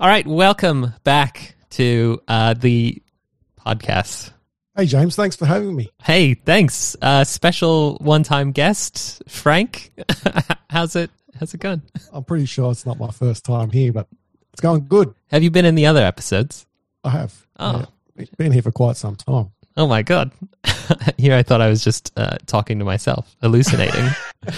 All right, welcome back to uh, the podcast. Hey, James, thanks for having me. Hey, thanks. Uh, special one-time guest, Frank. how's it? How's it going? I'm pretty sure it's not my first time here, but it's going good. Have you been in the other episodes? I have. Oh. Yeah, been here for quite some time. Oh my god! Here, I thought I was just uh, talking to myself, hallucinating.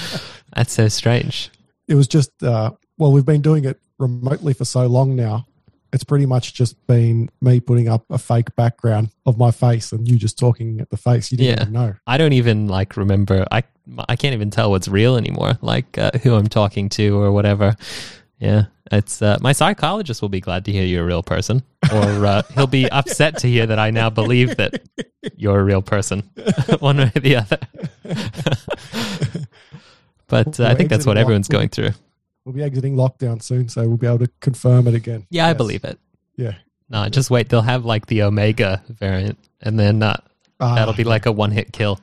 That's so strange. It was just uh, well, we've been doing it remotely for so long now. It's pretty much just been me putting up a fake background of my face and you just talking at the face. You didn't Yeah. even know. I don't even like remember. I I can't even tell what's real anymore. Like uh, who I'm talking to or whatever. Yeah, it's uh, my psychologist will be glad to hear you're a real person, or uh, he'll be upset to hear that I now believe that you're a real person, one way or the other. but uh, I think that's what everyone's going through. We'll be exiting lockdown soon, so we'll be able to confirm it again. Yeah, I believe it. Yeah. No, just wait. They'll have like the Omega variant, and then uh, Ah, that'll be like a one hit kill.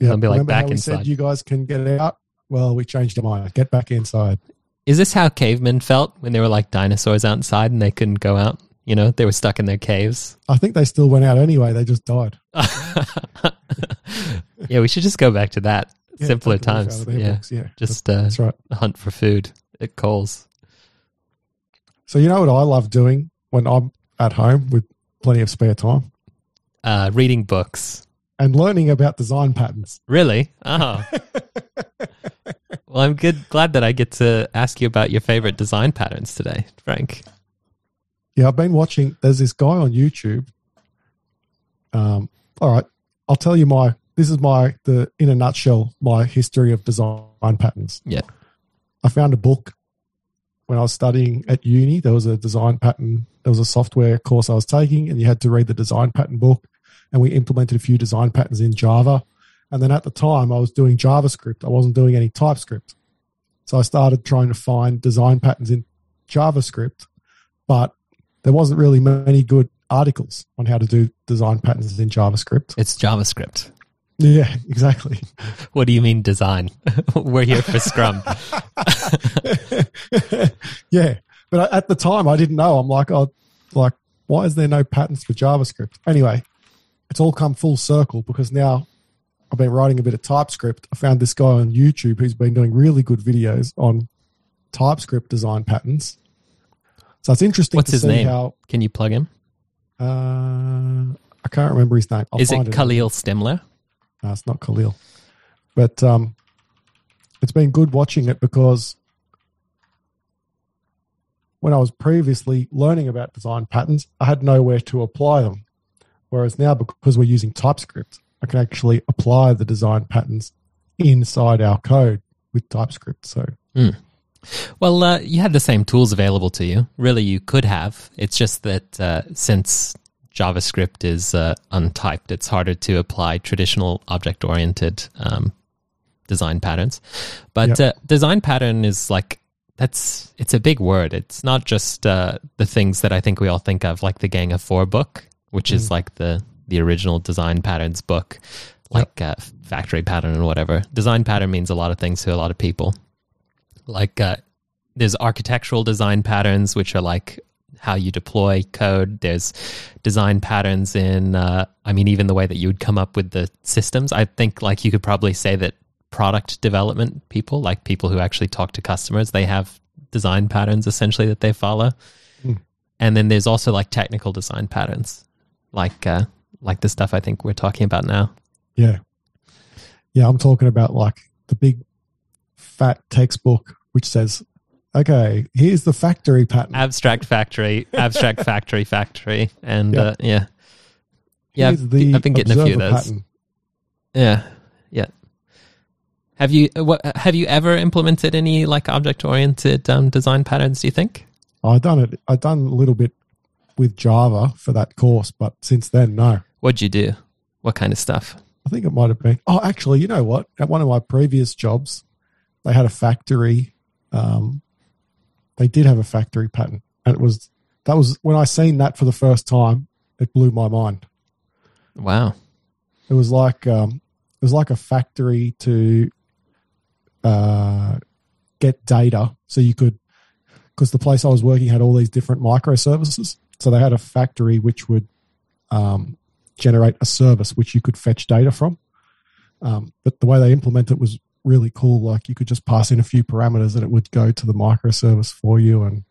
yeah. I'll be, like, Remember back inside. said you guys can get out? Well, we changed our mind. Get back inside. Is this how cavemen felt when they were like dinosaurs outside and they couldn't go out? You know, they were stuck in their caves. I think they still went out anyway. They just died. yeah, we should just go back to that. Yeah, Simpler take the wolf out times. Yeah. books, yeah. Just uh, That's right. hunt for food at Coles. So you know what I love doing when I'm at home with plenty of spare time Uh, reading books. and learning about design patterns. Really? Oh. well, I'm good. Glad that I get to ask you about your favorite design patterns today, Frank. Yeah, I've been watching. There's this guy on YouTube. Um, all right, I'll tell you my. This is my the in a nutshell my history of design patterns. Yeah. I found a book when I was studying at uni. There was a design pattern. There was a software course I was taking, and you had to read the design pattern book. And we implemented a few design patterns in Java. And then at the time, I was doing JavaScript. I wasn't doing any TypeScript. So I started trying to find design patterns in JavaScript, but there wasn't really many good articles on how to do design patterns in JavaScript. It's JavaScript. Yeah, exactly. What do you mean design? We're here for Scrum. yeah, but at the time I didn't know. I'm like, oh, like, why is there no patterns for JavaScript? Anyway, it's all come full circle because now I've been writing a bit of TypeScript. I found this guy on YouTube who's been doing really good videos on TypeScript design patterns. So it's interesting What's to his name? how. Can you plug him? Uh, I can't remember his name. I'll Is it Khalil Stemmler? No, it's not Khalil. But um, it's been good watching it because when I was previously learning about design patterns, I had nowhere to apply them. Whereas now, because we're using TypeScript, I can actually apply the design patterns inside our code with TypeScript. So, Well, uh, you had the same tools available to you. Really, you could have. It's just that uh, since JavaScript is uh, untyped, it's harder to apply traditional object oriented um, design patterns. But uh, design pattern is like, that's it's a big word. It's not just uh, the things that I think we all think of, like the Gang of Four book, which is like the the original design patterns book, like uh, factory pattern and whatever. Design pattern means a lot of things to a lot of people like uh, there's architectural design patterns which are like how you deploy code there's design patterns in uh, i mean even the way that you would come up with the systems i think like you could probably say that product development people like people who actually talk to customers they have design patterns essentially that they follow Mm. and then there's also like technical design patterns like uh, like the stuff i think we're talking about now yeah. Yeah, I'm talking about like the big fat textbook which says, okay, here's the factory pattern. abstract factory, abstract factory, factory, and Yeah. uh, yeah, yeah. I've, I've been getting a few of those. pattern. Yeah, yeah. Have you uh, what, have you ever implemented any like object oriented um, design patterns? Do you think? I done it. I done a little bit with Java for that course, but since then, no. What'd you do? What kind of stuff? I think it might have been. Oh, actually, you know what? At one of my previous jobs, they had a factory. Um, they did have a factory pattern, and it was that was when I seen that for the first time. It blew my mind. Wow. It was like um, it was like a factory to uh, get data, so you could because the place I was working had all these different microservices. So they had a factory which would um, generate a service which you could fetch data from. Um, but the way they implement it was really cool. Like you could just pass in a few parameters and it would go to the microservice for you and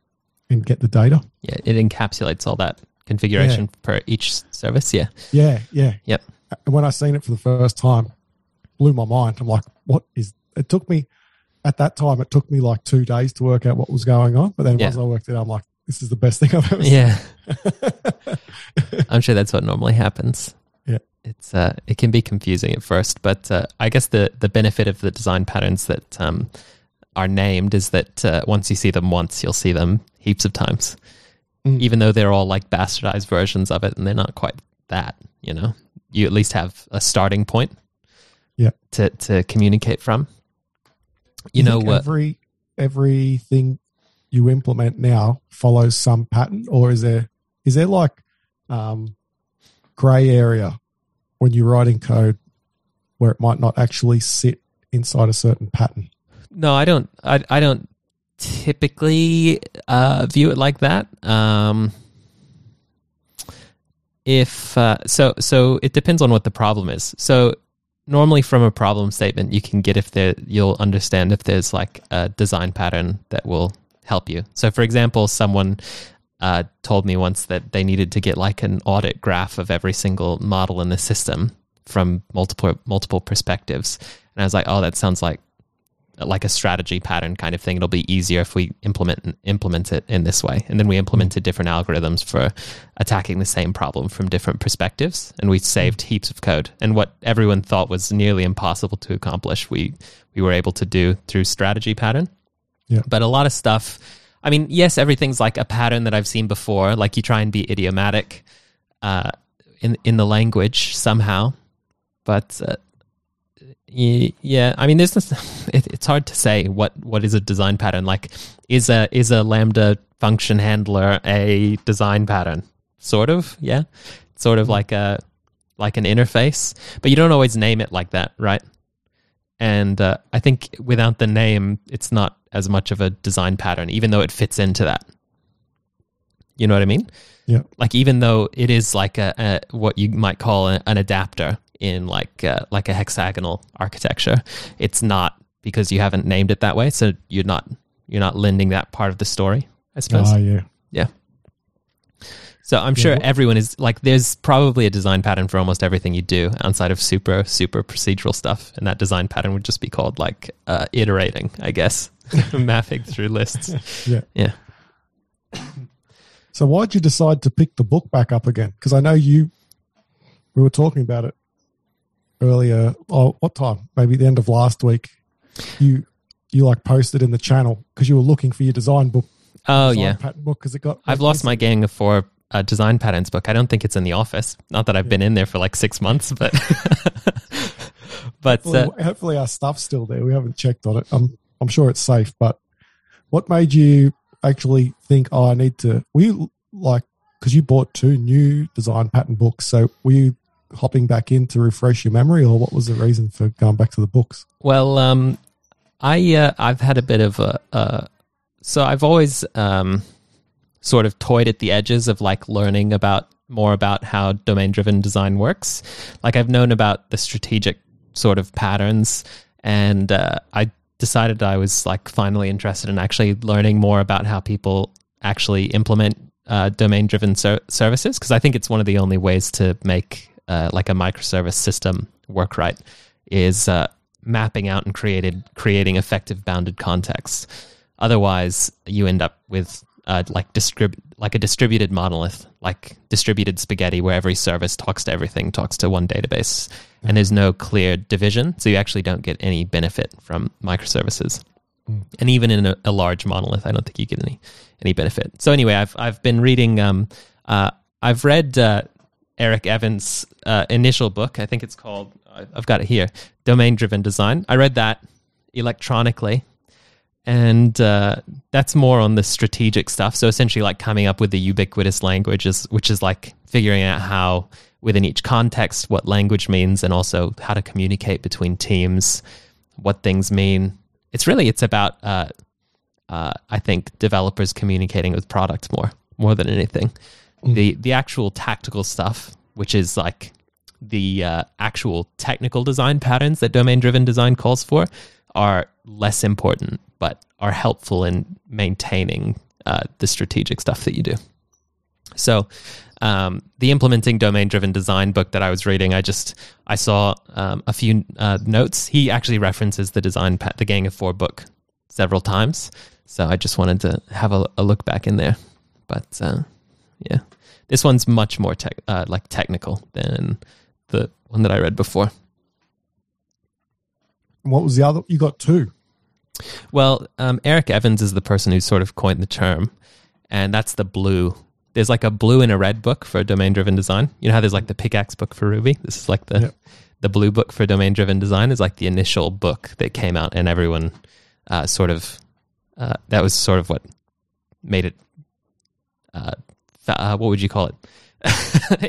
and get the data. Yeah, it encapsulates all that configuration Yeah. per each service. Yeah. Yeah, yeah. Yep. And when I seen it for the first time, blew my mind. I'm like, what is? It took me at that time. It took me like two days to work out what was going on. But then Yeah. once I worked it, out, I'm like, this is the best thing I've ever Yeah. I'm sure that's what normally happens. It's uh, it can be confusing at first, but uh, I guess the the benefit of the design patterns that um, are named is that uh, once you see them once, you'll see them heaps of times, Mm. even though they're all like bastardized versions of it, and they're not quite that. You know, you at least have a starting point. Yeah. To to communicate from. You, You know what? Every everything you implement now follows some pattern, or is there is there like um, grey area when you're writing code where it might not actually sit inside a certain pattern? No, I don't. I I don't typically uh, view it like that. Um, if uh, so, so it depends on what the problem is. So normally, from a problem statement, you can get if there you'll understand if there's like a design pattern that will help you. So, for example, someone uh, told me once that they needed to get like an audit graph of every single model in the system from multiple multiple perspectives, and I was like, oh, that sounds like like a strategy pattern kind of thing. It'll be easier if we implement implement it in this way. And then we implemented different algorithms for attacking the same problem from different perspectives, and we saved heaps of code. And what everyone thought was nearly impossible to accomplish, we we were able to do through strategy pattern. Yeah. But a lot of stuff. I mean, yes, everything's like a pattern that I've seen before. Like you try and be idiomatic uh, in in the language somehow, but uh, Yeah, I mean, there's this, it, it's hard to say what what is a design pattern. Like, is a is a lambda function handler a design pattern? Sort of, yeah. Sort of like a like an interface, but you don't always name it like that, right? And uh, I think without the name, it's not as much of a design pattern, even though it fits into that. You know what I mean? Yeah. Like even though it is like a, a what you might call a, an adapter in like uh, like a hexagonal architecture, it's not because you haven't named it that way. So you're not you're not lending that part of the story. I suppose. Ah, yeah. Yeah. So I'm sure what- everyone is like, there's probably a design pattern for almost everything you do outside of super, super procedural stuff. And that design pattern would just be called like uh, iterating, I guess, mapping through lists. Yeah. Yeah. So why'd you decide to pick the book back up again? Because I know you, we were talking about it earlier. Oh, what time? Maybe the end of last week. You, you like posted in the channel because you were looking for your design book. Oh, design yeah. pattern book because it got. I've lost my gang for a design patterns book. I don't think it's in the office. Not that I've been in there for like six months, but, but Hopefully, uh, hopefully our stuff's still there. We haven't checked on it. I'm, I'm sure it's safe. But what made you actually think, oh, I need to? Were you like because you bought two new design pattern books? So were you hopping back in to refresh your memory, or what was the reason for going back to the books? Well, um, I uh, I've had a bit of a uh, so I've always um, sort of toyed at the edges of like learning about more about how domain driven design works. Like I've known about the strategic sort of patterns, and uh, I decided I was like finally interested in actually learning more about how people actually implement uh, domain driven ser- services because I think it's one of the only ways to make uh, like a microservice system work right is uh, mapping out and created creating effective bounded contexts. Otherwise, you end up with uh, like distrib- like a distributed monolith, like distributed spaghetti, where every service talks to everything, talks to one database, and there's no clear division. So you actually don't get any benefit from microservices. And even in a, a large monolith, I don't think you get any any benefit. So anyway, I've I've been reading. Um, uh, I've read uh, Eric Evans' uh, initial book. I think it's called. I've got it here. Domain Driven Design. I read that electronically, and uh, that's more on the strategic stuff. So essentially, like coming up with the ubiquitous languages, which is like figuring out how within each context what language means, and also how to communicate between teams, what things mean. It's really it's about uh, uh, I think developers communicating with products more more than anything. The the actual tactical stuff, which is like the uh, actual technical design patterns that domain driven design calls for, are less important, but are helpful in maintaining uh, the strategic stuff that you do. So, um, the implementing domain driven design book that I was reading, I just I saw um, a few uh, notes. He actually references the design pa- the Gang of Four book several times, so I just wanted to have a, a look back in there. But uh, yeah, this one's much more tech, uh, like technical than the one that I read before. What was the other? You got two. Well, um, Eric Evans is the person who sort of coined the term, and that's the blue. There's like a blue and a red book for domain driven design. You know how there's like the pickaxe book for Ruby? This is like the Yep. the blue book for domain driven design is like the initial book that came out, and everyone uh, sort of uh, that was sort of what made it. Uh, fa- uh, what would you call it?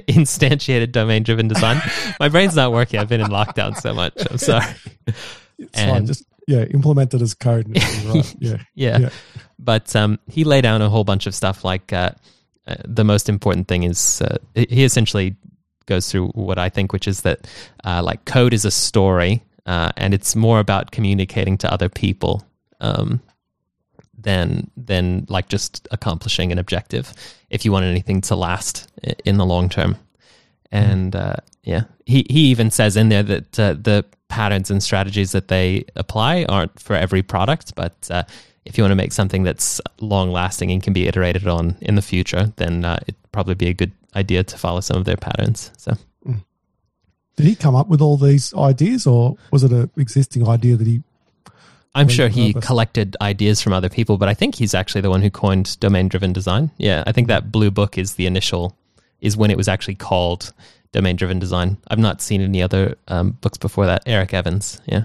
Instantiated domain driven design. My brain's not working. I've been in lockdown so much. I'm sorry. It's fine. Just yeah, implement it as code. And right. Yeah. yeah. Yeah. But um, he laid down a whole bunch of stuff. Like uh, uh, the most important thing is uh, he essentially goes through what I think, which is that uh, like code is a story, uh, and it's more about communicating to other people um, than than like just accomplishing an objective. If you want anything to last in the long term, and uh, yeah, he he even says in there that uh, the patterns and strategies that they apply aren't for every product, but uh, if you want to make something that's long lasting and can be iterated on in the future, then uh, it'd probably be a good idea to follow some of their patterns. So Did he come up with all these ideas, or was it an existing idea that he? I'm sure he purpose. collected ideas from other people, but I think he's actually the one who coined domain driven design. Yeah, I think that blue book is the initial, is when it was actually called domain driven design. I've not seen any other um, books before that. Eric Evans, yeah.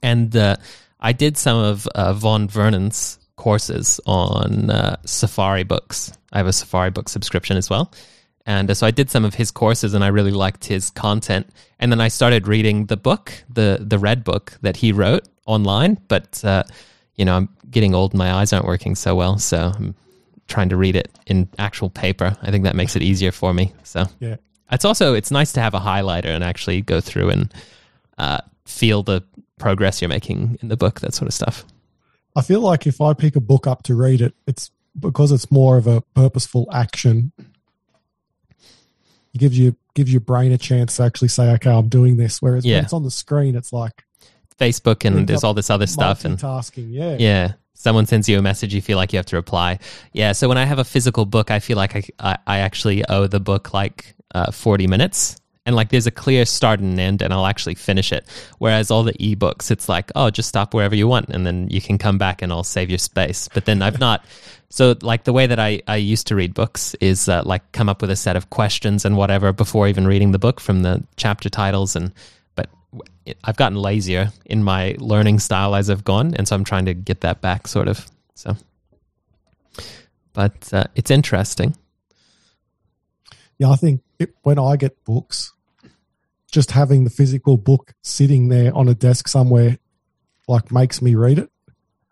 And uh, I did some of uh, Vaughn Vernon's courses on uh, Safari books. I have a Safari book subscription as well. And uh, so I did some of his courses and I really liked his content. And then I started reading the book, the the red book that he wrote online. But, uh, you know, I'm getting old and my eyes aren't working so well. So I'm trying to read it in actual paper. I think that makes it easier for me. So Yeah. It's also, it's nice to have a highlighter and actually go through and uh, feel the progress you're making in the book, that sort of stuff. I feel like if I pick a book up to read it, it's because it's more of a purposeful action. It gives you gives your brain a chance to actually say, "Okay, I'm doing this." Whereas Yeah. when it's on the screen, it's like Facebook and there's all this other stuff and multitasking. Yeah, yeah, someone sends you a message, you feel like you have to reply. Yeah, so when I have a physical book, I feel like I I, I actually owe the book like uh, 40 minutes. And like there's a clear start and end, and I'll actually finish it. Whereas all the ebooks, it's like, oh, just stop wherever you want, and then you can come back and I'll save your space. But then I've not. So like the way that I, I used to read books is uh, like come up with a set of questions and whatever before even reading the book from the chapter titles and but I've gotten lazier in my learning style as I've gone, and so I'm trying to get that back, sort of. So, but uh, it's interesting. yeah. I think it, when I get books, just having the physical book sitting there on a desk somewhere, like makes me read it.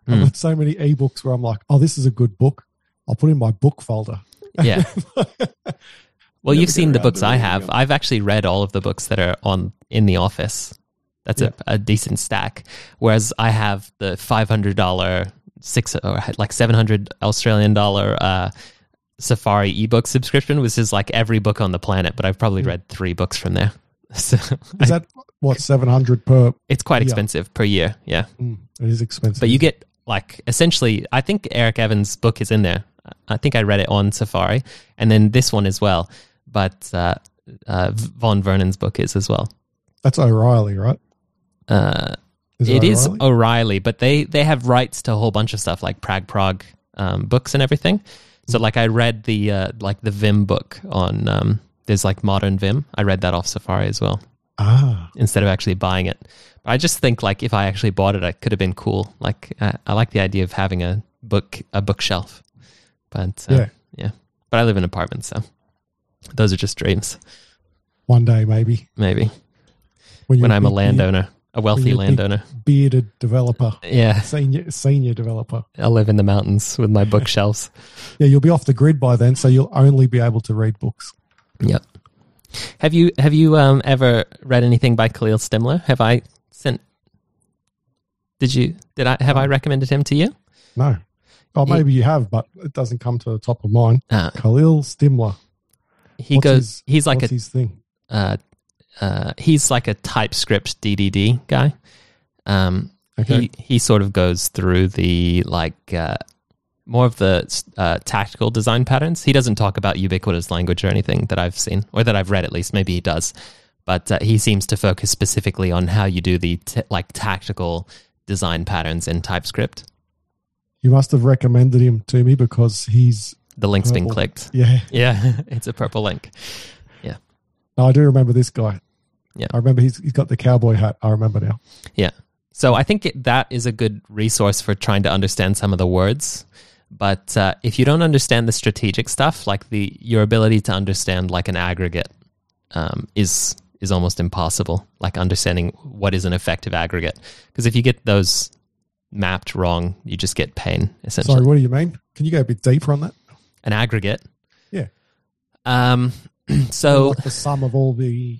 I've Hmm. got so many ebooks where I'm like, "Oh, this is a good book." I'll put it in my book folder. Yeah. Well, Never you've seen the books I have. them. I've actually read all of the books that are on in the office. That's Yeah. a, a decent stack. Whereas I have the five hundred dollar six or like seven hundred Australian dollar uh, Safari ebook subscription, which is like every book on the planet. But I've probably Hmm. read three books from there. So Is that what seven hundred per? it's quite Yeah. expensive per year. Yeah. Mm, it is expensive. But you get like essentially, I think Eric Evans' book is in there. I think I read it on Safari, and then this one as well. But uh, uh, Vaughn Vernon's book is as well. that's O'Reilly, right? Uh, Is it is O'Reilly? O'Reilly, but they they have rights to a whole bunch of stuff like Prag Prag um, books and everything. So like I read the uh, like the Vim book on um, there's like modern Vim. I read that off Safari as well ah, instead of actually buying it. But I just think like if I actually bought it, I could have been cool. Like uh, I like the idea of having a book a bookshelf, but uh, Yeah. yeah. But I live in apartments, so those are just dreams. one day maybe Maybe when, when I'm a landowner, a wealthy landowner. Bearded developer, Yeah, senior senior developer. I live in the mountains with my bookshelves. Yeah, you'll be off the grid by then, so you'll only be able to read books. Yep. Have you have you um, ever read anything by Khalil Stemmler? Have I sent? Did you? Did I have I recommended him to you? No. Oh, He- maybe you have, but it doesn't come to the top of mind. Uh, Khalil Stemmler. he What's goes. his- he's like a his thing? uh, uh, he's like a TypeScript DDD guy. Um, Okay. He he sort of goes through the like uh, more of the uh, tactical design patterns. He doesn't talk about ubiquitous language or anything that I've seen or that I've read. At least maybe he does, but uh, he seems to focus specifically on how you do the t- like tactical design patterns in TypeScript. you must have recommended him to me because he's The link's been clicked. yeah. Yeah, it's a purple link. No, I do remember this guy. Yeah. I remember he's he's got the cowboy hat. I remember now. Yeah. So I think it, that is a good resource for trying to understand some of the words. But uh, if you don't understand the strategic stuff, like the your ability to understand like an aggregate um, is is almost impossible. Like understanding what is an effective aggregate, because if you get those mapped wrong, you just get pain. Essentially, Sorry, what do you mean? Can you go a bit deeper on that? an aggregate. Yeah. Um. So like the sum of all the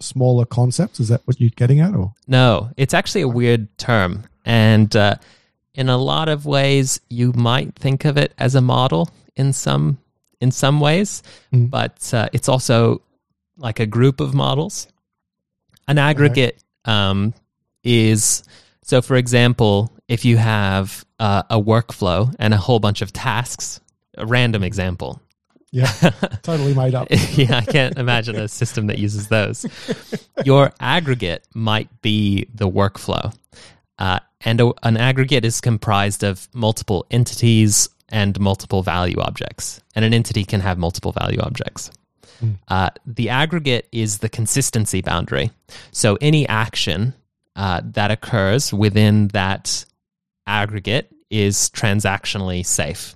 smaller concepts. Is that what you're getting at? Or No, it's actually a weird term. And uh, in a lot of ways, you might think of it as a model in some in some ways, Mm. but uh, it's also like a group of models. An aggregate um, is so. For example, if you have uh, a workflow and a whole bunch of tasks, a random example. Yeah, totally made up. yeah, I can't imagine a system that uses those. Your aggregate might be the workflow. Uh, and a, an aggregate is comprised of multiple entities and multiple value objects. And an entity can have multiple value objects. Uh, the aggregate is the consistency boundary. So any action uh, that occurs within that aggregate is transactionally safe.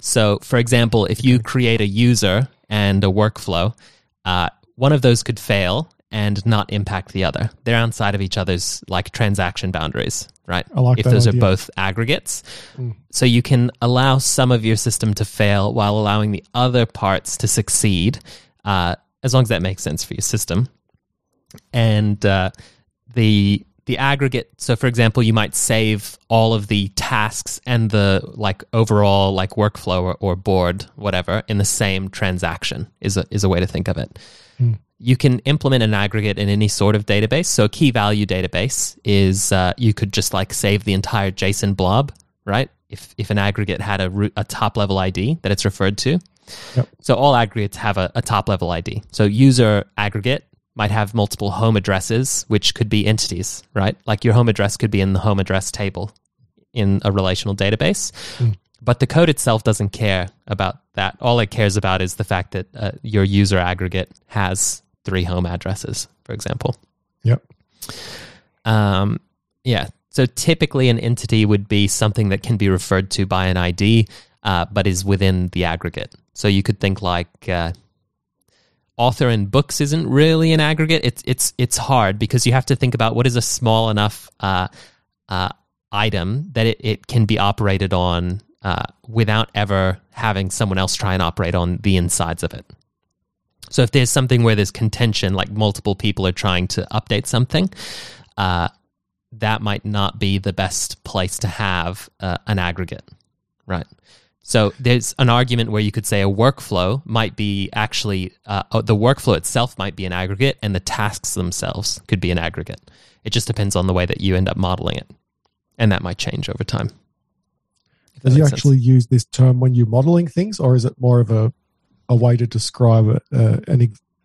So, for example, if you create a user and a workflow, uh, one of those could fail and not impact the other. They're outside of each other's like transaction boundaries, right? Like if those idea. are both aggregates. So you can allow some of your system to fail while allowing the other parts to succeed, uh, as long as that makes sense for your system. And uh, the the aggregate. So, for example, you might save all of the tasks and the like overall like workflow or, or board, whatever, in the same transaction. Is a is a way to think of it. You can implement an aggregate in any sort of database. So, a key value database is uh, you could just like save the entire JSON blob, right? If if an aggregate had a root, a top level ID that it's referred to. Yep. So all aggregates have a, a top level ID. So user aggregate might have multiple home addresses, which could be entities, right? Like your home address could be in the home address table in a relational database. But the code itself doesn't care about that. All it cares about is the fact that uh, your user aggregate has three home addresses, for example. Yep. Um, yeah. So typically, an entity would be something that can be referred to by an ID, uh, but is within the aggregate. So you could think like uh, author in books isn't really an aggregate. It's it's it's hard because you have to think about what is a small enough uh, uh, item that it, it can be operated on uh, without ever having someone else try and operate on the insides of it. So if there's something where there's contention, like multiple people are trying to update something, uh, that might not be the best place to have uh, an aggregate, right? So there's an argument where you could say a workflow might be actually uh, oh, the workflow itself might be an aggregate, and the tasks themselves could be an aggregate. It just depends on the way that you end up modeling it, and that might change over time. Does you sense. actually use this term when you're modeling things, or is it more of a a way to describe uh, an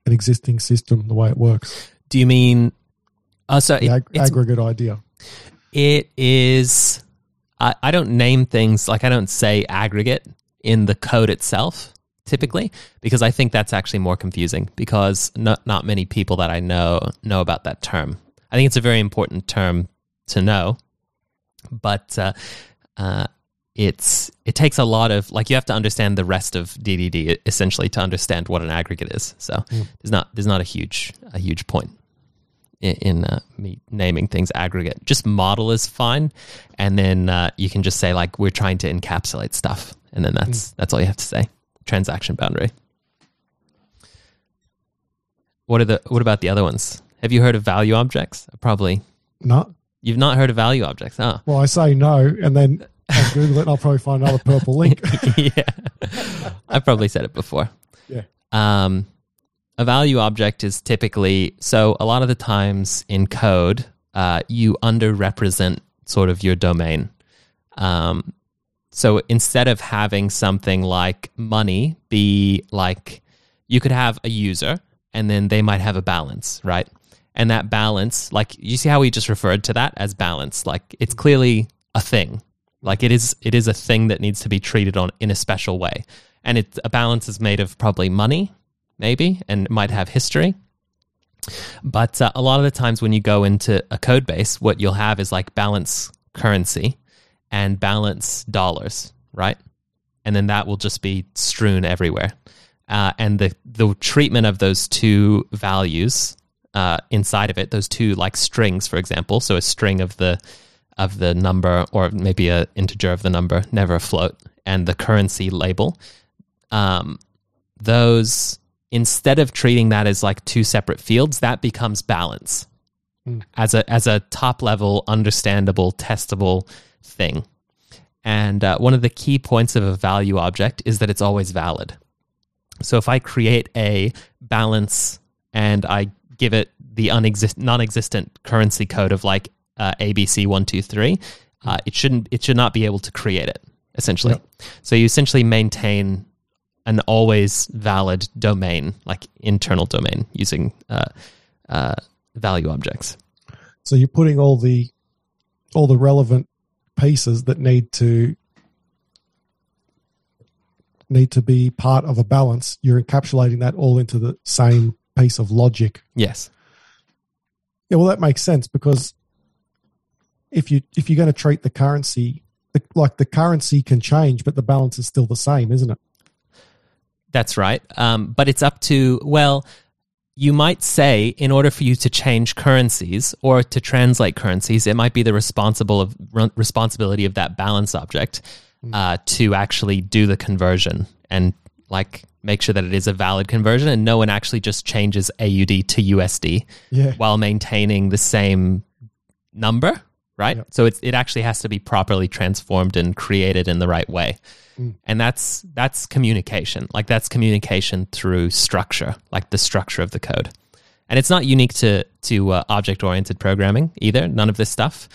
an existing system, the way it works? Do you mean? Uh, so The it, ag- aggregate idea. It is. I, I don't name things like I don't say aggregate in the code itself typically because I think that's actually more confusing because not not many people that I know know about that term. I think it's a very important term to know, but uh, uh, it's it takes a lot of like you have to understand the rest of DDD essentially to understand what an aggregate is. So there's not there's not a huge a huge point in, in uh, me naming things aggregate. Just model is fine, and then uh, you can just say like we're trying to encapsulate stuff, and then that's that's all you have to say. Transaction boundary. What are the what about the other ones? Have you heard of value objects? Probably No. you've not heard of value objects. huh? Well, I say no, and then I'll Google it and I'll probably find another purple link. yeah. I've probably said it before. yeah. Um, a value object is typically so a lot of the times in code, uh, you underrepresent sort of your domain. Um, so instead of having something like money be like, you could have a user and then they might have a balance, right? And that balance, like you see how we just referred to that as balance, like it's clearly a thing. Like it is, it is a thing that needs to be treated on in a special way. And it's a balance is made of probably money, maybe, and might have history. But uh, a lot of the times when you go into a code base, what you'll have is like balance currency and balance dollars, right? And then that will just be strewn everywhere. Uh, and the the treatment of those two values uh, inside of it, those two like strings, for example, so a string of the of the number or maybe a integer of the number, never a float, and the currency label. Um, those instead of treating that as like two separate fields, that becomes balance as a as a top level, understandable, testable thing. And uh, one of the key points of a value object is that it's always valid. So if I create a balance and I give it the unexist- non-existent currency code of like uh, ABC one two three, uh, it shouldn't it should not be able to create it essentially. Yep. So you essentially maintain an always valid domain, like internal domain, using uh, uh, value objects. So you're putting all the all the relevant pieces that need to need to be part of a balance. You're encapsulating that all into the same piece of logic. Yes. Yeah, well, that makes sense because if you if you're going to treat the currency the, like the currency can change, but the balance is still the same, isn't it? That's right. Um, but it's up to, well, you might say in order for you to change currencies or to translate currencies, it might be the responsible of re- responsibility of that balance object uh, to actually do the conversion and like make sure that it is a valid conversion and no one actually just changes AUD to USD Yeah. while maintaining the same number, right? Yep. So it's, it actually has to be properly transformed and created in the right way. And that's that's communication. Like that's communication through structure, like the structure of the code. And it's not unique to to uh, object oriented programming either. None of this stuff.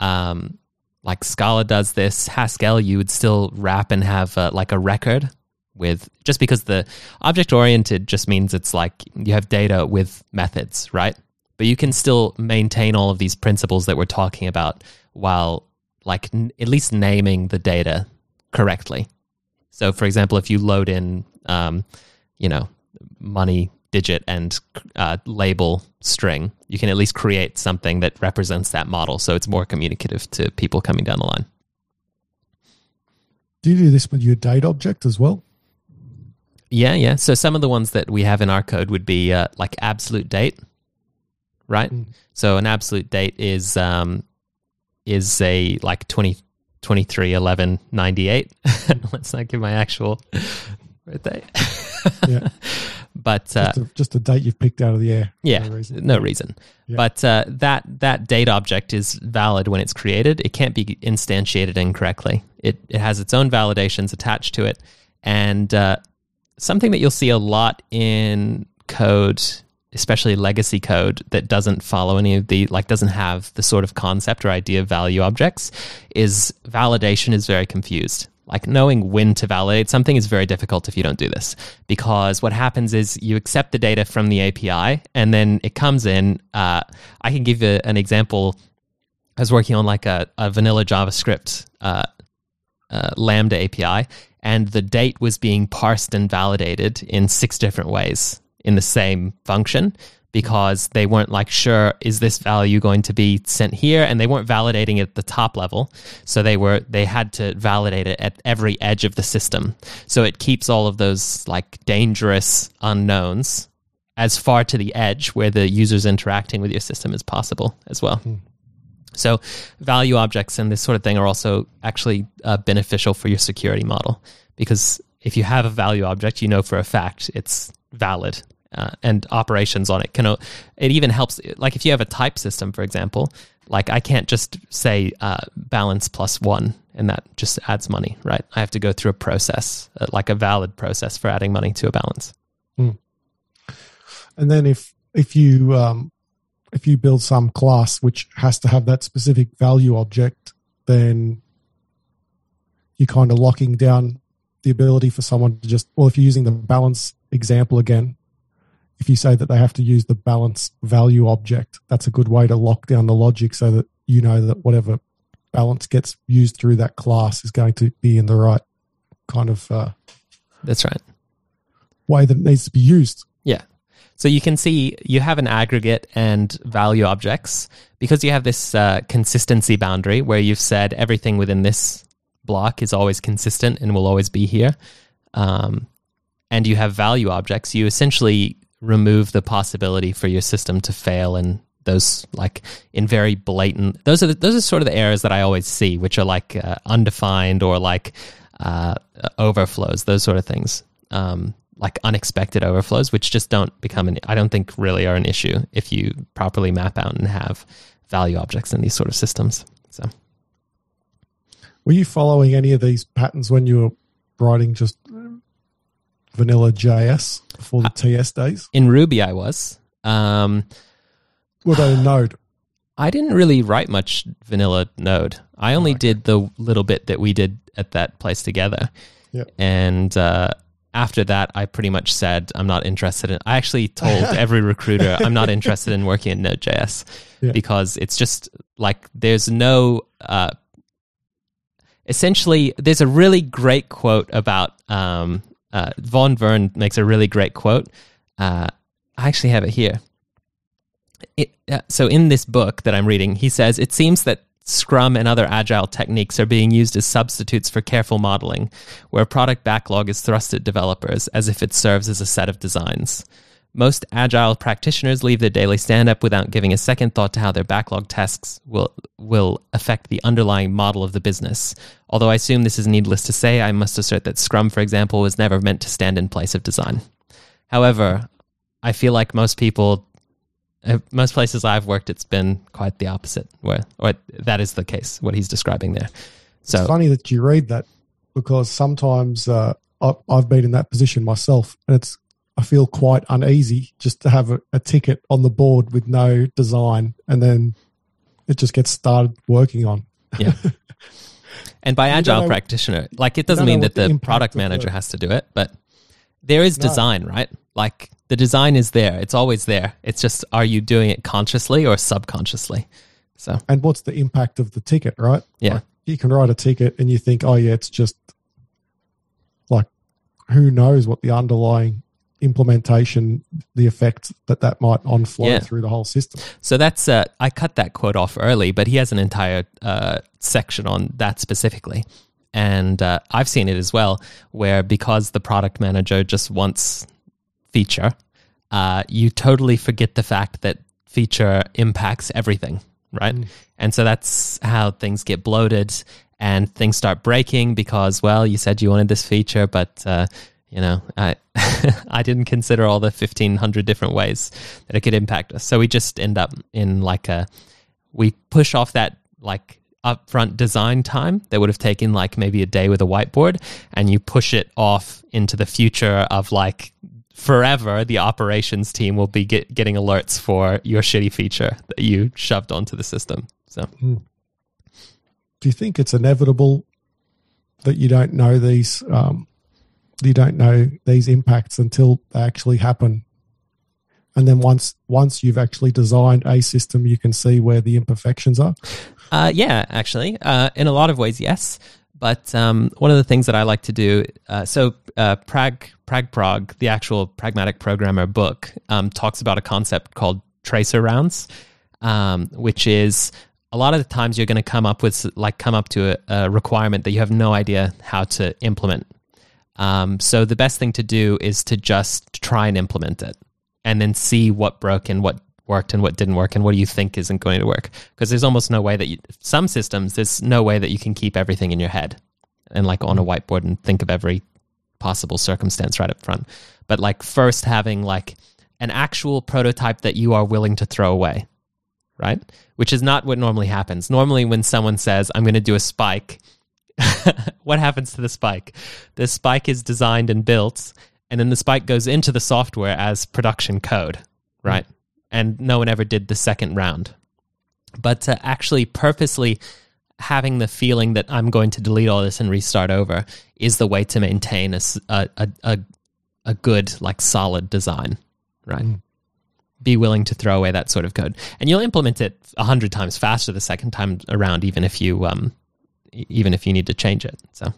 Um, like Scala does this. Haskell, you would still wrap and have uh, like a record with just because the object oriented just means it's like you have data with methods, right? But you can still maintain all of these principles that we're talking about while like n- at least naming the data correctly. So, for example, if you load in, um, you know, money digit and uh, label string, you can at least create something that represents that model, so it's more communicative to people coming down the line. Do you do this with your date object as well? Yeah, yeah. So some of the ones that we have in our code would be uh, like absolute date, right? So an absolute date is um, is a like 20, 23, 11, 98. Let's not give my actual birthday. Yeah. but uh, Just, a, just a date you've picked out of the air. yeah, no reason. no reason. Yeah. But uh, that that date object is valid when it's created. It can't be instantiated incorrectly. It it has its own validations attached to it, and uh, something that you'll see a lot in code, especially legacy code that doesn't follow any of the like doesn't have the sort of concept or idea of value objects, is validation is very confused. Like knowing when to validate something is very difficult if you don't do this because what happens is you accept the data from the API and then it comes in. Uh, I can give you an example. I was working on like a, a vanilla JavaScript uh, uh, Lambda API, and the date was being parsed and validated in six different ways in the same function because they weren't like sure is this value going to be sent here and they weren't validating it at the top level so they were they had to validate it at every edge of the system so it keeps all of those like dangerous unknowns as far to the edge where the user's interacting with your system as possible as well. So, value objects and this sort of thing are also actually uh, beneficial for your security model because if you have a value object, you know for a fact it's valid. Uh, and operations on it can o- it even helps like if you have a type system for example like i can't just say uh, balance plus one and that just adds money right? I have to go through a process uh, like a valid process for adding money to a balance. And then if if you um, if you build some class which has to have that specific value object, then you're kind of locking down the ability for someone to just well, if you're using the balance example again, if you say that they have to use the balance value object, that's a good way to lock down the logic so that you know that whatever balance gets used through that class is going to be in the right kind of uh, that's right way that it needs to be used. Yeah. So you can see you have an aggregate and value objects because you have this uh, consistency boundary where you've said everything within this block is always consistent and will always be here. Um, and you have value objects, you essentially remove the possibility for your system to fail and those like in very blatant those are the, those are sort of the errors that I always see which are like uh, undefined or like uh, overflows those sort of things. Um, like unexpected overflows which just don't become an I don't think really are an issue if you properly map out and have value objects in these sort of systems so. Were you following any of these patterns when you were writing just vanilla JS before the TS days? in Ruby I was um, What about in Node? I didn't really write much vanilla Node. I only did the little bit that we did at that place together. Yep. And uh, after that, I pretty much said I'm not interested in. I actually told every recruiter I'm not interested in working in Node.js Yeah. because it's just like there's no. Uh, essentially, there's a really great quote about um, uh, Von Vern makes a really great quote. Uh, I actually have it here. It, uh, so in this book that I'm reading, he says it seems that Scrum and other agile techniques are being used as substitutes for careful modeling, where product backlog is thrust at developers as if it serves as a set of designs. Most agile practitioners leave their daily stand up without giving a second thought to how their backlog tasks will, will affect the underlying model of the business. Although I assume this is needless to say, I must assert that Scrum, for example, was never meant to stand in place of design. However, I feel like most people uh, most places I've worked, it's been quite the opposite. Where, or that is the case. What he's describing there. So It's funny that you read that because sometimes uh, I, I've been in that position myself, and it's I feel quite uneasy just to have a, a ticket on the board with no design, and then it just gets started working on. yeah. And by agile know- practitioner, like it doesn't mean that the the product of the- manager has to do it, but there is No. design, right? Like the design is there. It's always there. It's just are you doing it consciously or subconsciously? So And what's the impact of the ticket, right? Yeah. Like, you can write a ticket and you think, oh yeah, it's just like who knows what the underlying implementation, the effect that that might on flow Yeah. through the whole system. So that's uh, I cut that quote off early, but he has an entire uh, section on that specifically, and uh, I've seen it as well, where because the product manager just wants feature, uh, you totally forget the fact that feature impacts everything, right? And so that's how things get bloated and things start breaking because, well, you said you wanted this feature, but uh, you know, I I didn't consider all the fifteen hundred different ways that it could impact us. So we just end up in like a we push off that like upfront design time that would have taken like maybe a day with a whiteboard, and you push it off into the future of like forever. The operations team will be get, getting alerts for your shitty feature that you shoved onto the system. So Do you think it's inevitable that you don't know these, um, you don't know these impacts until they actually happen? And then once once you've actually designed a system, you can see where the imperfections are. Uh, yeah, actually, uh, in a lot of ways, yes. But um, one of the things that I like to do, uh, so uh, Prag Prag Prog, the actual pragmatic programmer book, um, talks about a concept called tracer rounds, um, which is a lot of the times you're going to come up with like come up to a, a requirement that you have no idea how to implement. Um, so the best thing to do is to just try and implement it and then see what broke and what worked and what didn't work and what do you think isn't going to work. Because there's almost no way that you some systems there's no way that you can keep everything in your head and like on a whiteboard and think of every possible circumstance right up front. But like first having like an actual prototype that you are willing to throw away right? Which is not what normally happens. Normally when someone says i'm going to do a spike what happens to the spike the spike is designed and built and then the spike goes into the software as production code right and no one ever did the second round. But to actually purposely having the feeling that I'm going to delete all this and restart over is the way to maintain a, a, a, a good, like solid design, right? Mm. Be willing to throw away that sort of code, and you'll implement it a hundred times faster the second time around, even if you um, even if you need to change it. So,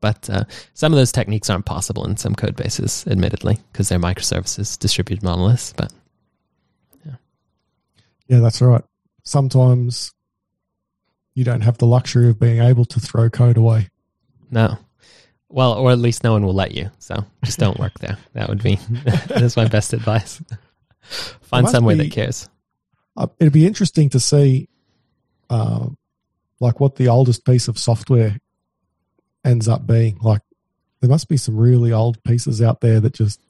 but uh, some of those techniques aren't possible in some code bases, admittedly, because they're microservices, distributed monoliths. But yeah, yeah, that's right. Sometimes you don't have the luxury of being able to throw code away. No. Well, or at least no one will let you. So just don't work there. That would be that's my best advice. Find somewhere be, that cares. Uh, it'd be interesting to see, uh, like, what the oldest piece of software ends up being. Like there must be some really old pieces out there that just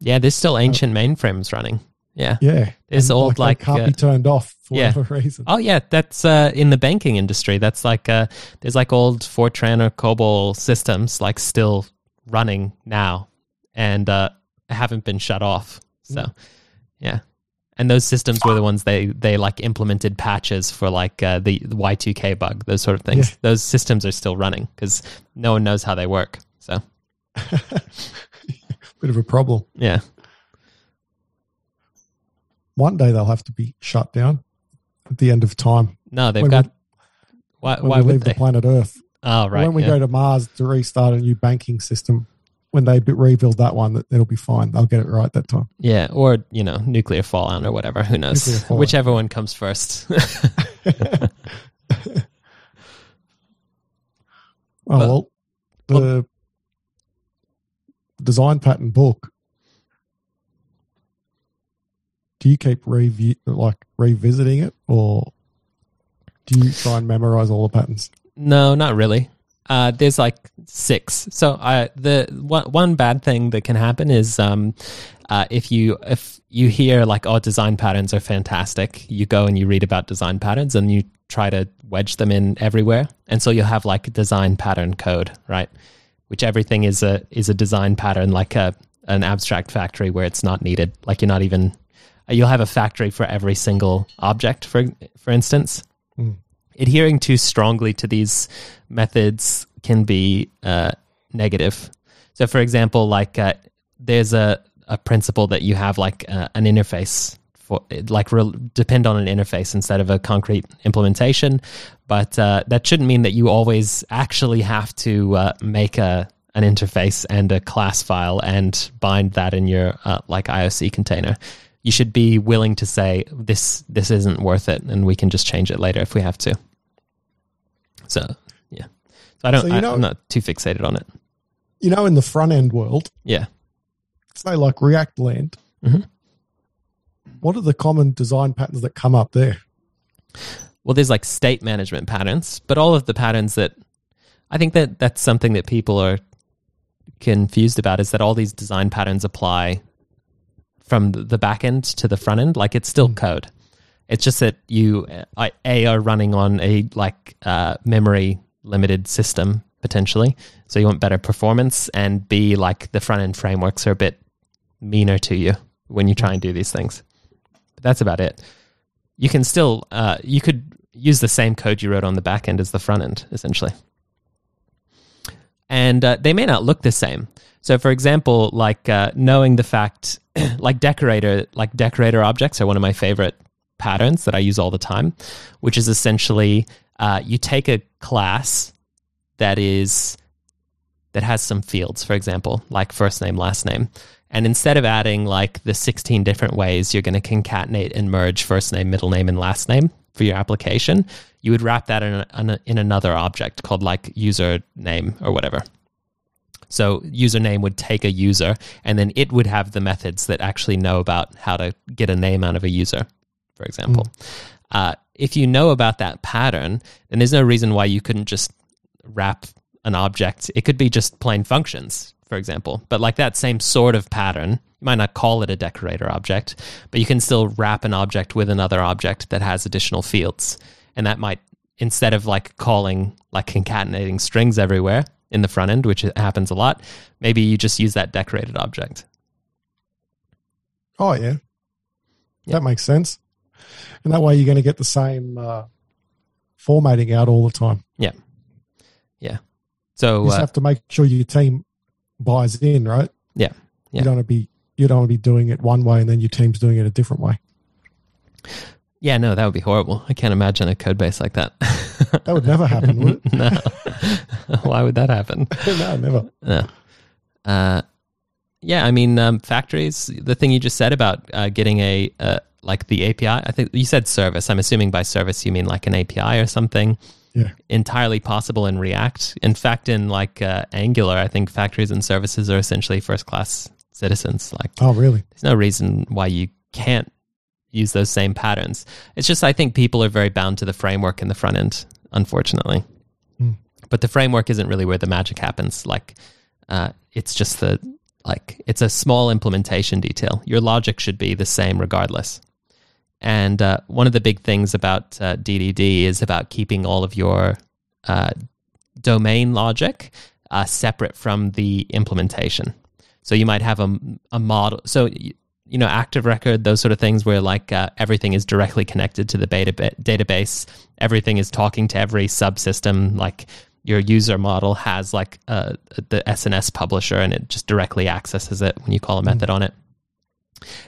yeah, there's still ancient uh, mainframes running. Yeah, yeah, there's and old like, like can't uh, be turned off for yeah. whatever reason. Oh yeah, that's uh, in the banking industry. That's like uh, there's like old Fortran or COBOL systems like still running now and uh, haven't been shut off. So mm. yeah, and those systems were the ones they they like implemented patches for like uh, the, the Y2K bug, those sort of things. Yeah. Those systems are still running because no one knows how they work. So, bit of a problem. Yeah. One day they'll have to be shut down at the end of time. No, they've when got. We, why? Why would leave they? the planet Earth? Oh, right. When we yeah. go to Mars to restart a new banking system, when they rebuild that one, that it'll be fine. They'll get it right that time. Yeah, or you know, nuclear fallout or whatever. Who knows? Whichever one comes first. oh well, the well, oh. design pattern book. Do you keep review like revisiting it, or do you try and memorize all the patterns? No, not really. Uh, there's like six. So the one one bad thing that can happen is um, uh, if you if you hear like oh design patterns are fantastic, you go and you read about design patterns and you try to wedge them in everywhere, and so you'll have like a design pattern code, right? Which everything is a is a design pattern like a an abstract factory where it's not needed. Like you're not even you'll have a factory for every single object, for for instance. Mm adhering too strongly to these methods can be uh, negative. So, for example, like uh, there's a, a principle that you have like uh, an interface for like re- depend on an interface instead of a concrete implementation, but uh, that shouldn't mean that you always actually have to uh, make a an interface and a class file and bind that in your uh, like IOC container you should be willing to say this this isn't worth it and we can just change it later if we have to. So yeah. So i don't so, I, know, i'm not too fixated on it. You know in the front end world yeah. say like react land mm-hmm. what are the common design patterns that come up there? Well there's like state management patterns but all of the patterns that i think that that's something that people are confused about is that all these design patterns apply from the back end to the front end. Like it's still mm. code. It's just that you uh, a are running on a like uh, memory limited system potentially, so you want better performance, and b like the front end frameworks are a bit meaner to you when you try and do these things. But that's about it. You can still uh, you could use the same code you wrote on the back end as the front end essentially, and uh, they may not look the same. So, for example, like uh, knowing the fact, like decorator, like decorator objects are one of my favorite patterns that I use all the time, which is essentially uh, you take a class that is that has some fields, for example, like first name, last name, and instead of adding like the 16 different ways you're going to concatenate and merge first name, middle name, and last name for your application, you would wrap that in, a, in another object called like user name or whatever. So username would take a user, and then it would have the methods that actually know about how to get a name out of a user, for example. Uh, if you know about that pattern, then there's no reason why you couldn't just wrap an object. It could be just plain functions, for example, but like that same sort of pattern. You might not call it a decorator object, but you can still wrap an object with another object that has additional fields. And that might, instead of like calling, like concatenating strings everywhere in the front end, which happens a lot, maybe you just use that decorated object. Oh yeah, Yeah. that makes sense. And that way, you're going to get the same uh, formatting out all the time. Yeah. Yeah. So You just uh, have to make sure your team buys in, right? Yeah. Yeah. You don't want to be you don't want to be doing it one way and then your team's doing it a different way. yeah, no, that would be horrible. I can't imagine a code base like that. That would never happen, would it? no. Why would that happen? no, never. No. Uh, yeah, I mean, um, factories. The thing you just said about uh, getting a uh, like the API. I think you said service. I'm assuming by service you mean like an API or something. Yeah. Entirely possible in React. In fact, in like uh, Angular, I think factories and services are essentially first class citizens. Like, Oh, really? there's no reason why you can't use those same patterns. It's just I think people are very bound to the framework in the front end, unfortunately. Hmm. But the framework isn't really where the magic happens. Like, uh, it's just the like it's a small implementation detail. Your logic should be the same regardless. And uh, one of the big things about uh, DDD is about keeping all of your uh, domain logic uh, separate from the implementation. So you might have a, a model. So you know, active record, those sort of things, where like uh, everything is directly connected to the beta database. Everything is talking to every subsystem. Like your user model has like uh, the SNS publisher, and it just directly accesses it when you call a method on it.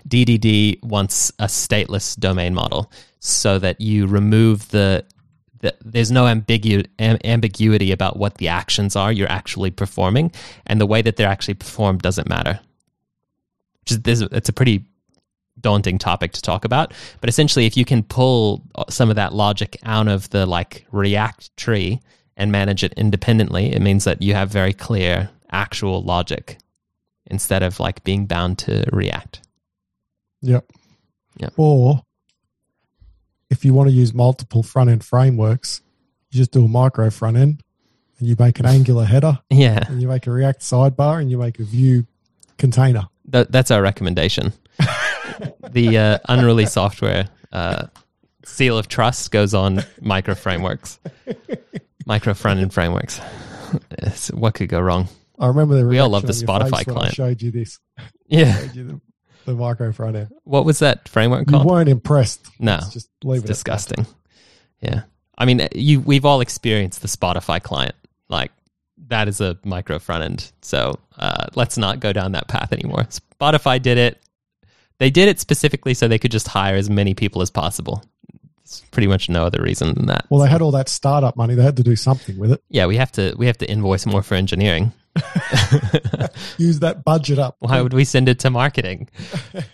DDD wants a stateless domain model so that you remove the, the there's no ambigu- am- ambiguity about what the actions are you're actually performing, and the way that they're actually performed doesn't matter. Which is, this, it's a pretty daunting topic to talk about, but essentially, if you can pull uh, some of that logic out of the like React tree and manage it independently, it means that you have very clear actual logic instead of like being bound to React. Yep. Yep. Or if you want to use multiple front end frameworks, you just do a micro front end and you make an Angular header Yeah, and you make a React sidebar and you make a Vue container. That, that's our recommendation. the uh, unruly software uh, seal of trust goes on micro frameworks, micro front end frameworks. It's- what could go wrong? I remember the We all love the Spotify when I client. showed you this. Yeah. You the, the micro front end. What was that framework called? You weren't impressed. No, Let's just leave It's it. at that. disgusting. Yeah. I mean, you we've all experienced the Spotify client. Like that is a micro front end. So uh, let's not go down that path anymore. Spotify did it. They did it specifically so they could just hire as many people as possible. It's pretty much no other reason than that. Well, they had all that startup money. They had to do something with it. yeah, we have to we have to invoice more for engineering. Use that budget up. Why would we send it to marketing?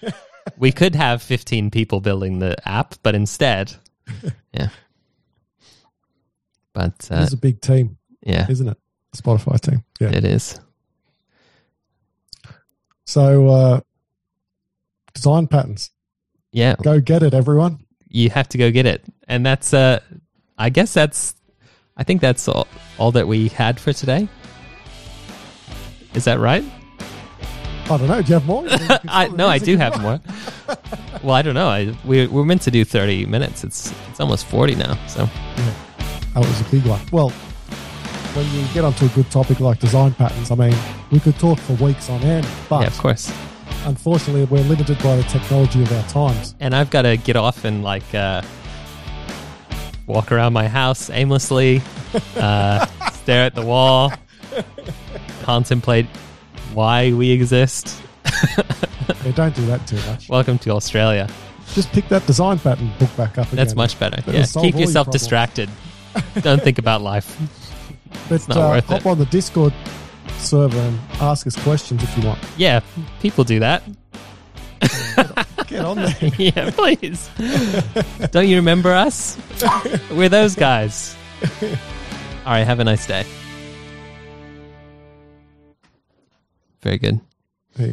we could have 15 people building the app, but instead, yeah. But uh, is a big team, yeah, isn't it? Spotify team. Yeah. it is. So, uh, design patterns. Yeah, Go get it, everyone. you have to go get it, and that's. Uh, I guess that's. I think that's all, all that we had for today. Is that right? I don't know. Do you have more? I no, I do have more. well, I don't know. I we we're meant to do thirty minutes. It's it's almost forty now. So That was a big one. Well, when you get onto a good topic like design patterns, I mean, we could talk for weeks on end, but yeah, of course. unfortunately, we're limited by the technology of our times. and I've got to get off and like uh, walk around my house aimlessly, uh, stare at the wall, contemplate why we exist. Yeah, don't do that too much. Welcome to Australia. Just pick that design pattern book back up again. That's much better. That'll Yeah, keep all your yourself distracted. Don't think about life. But uh, hop it. on the Discord server and ask us questions if you want. Yeah, people do that. Get on there. yeah, please. Don't you remember us? We're those guys. All right, have a nice day. Very good.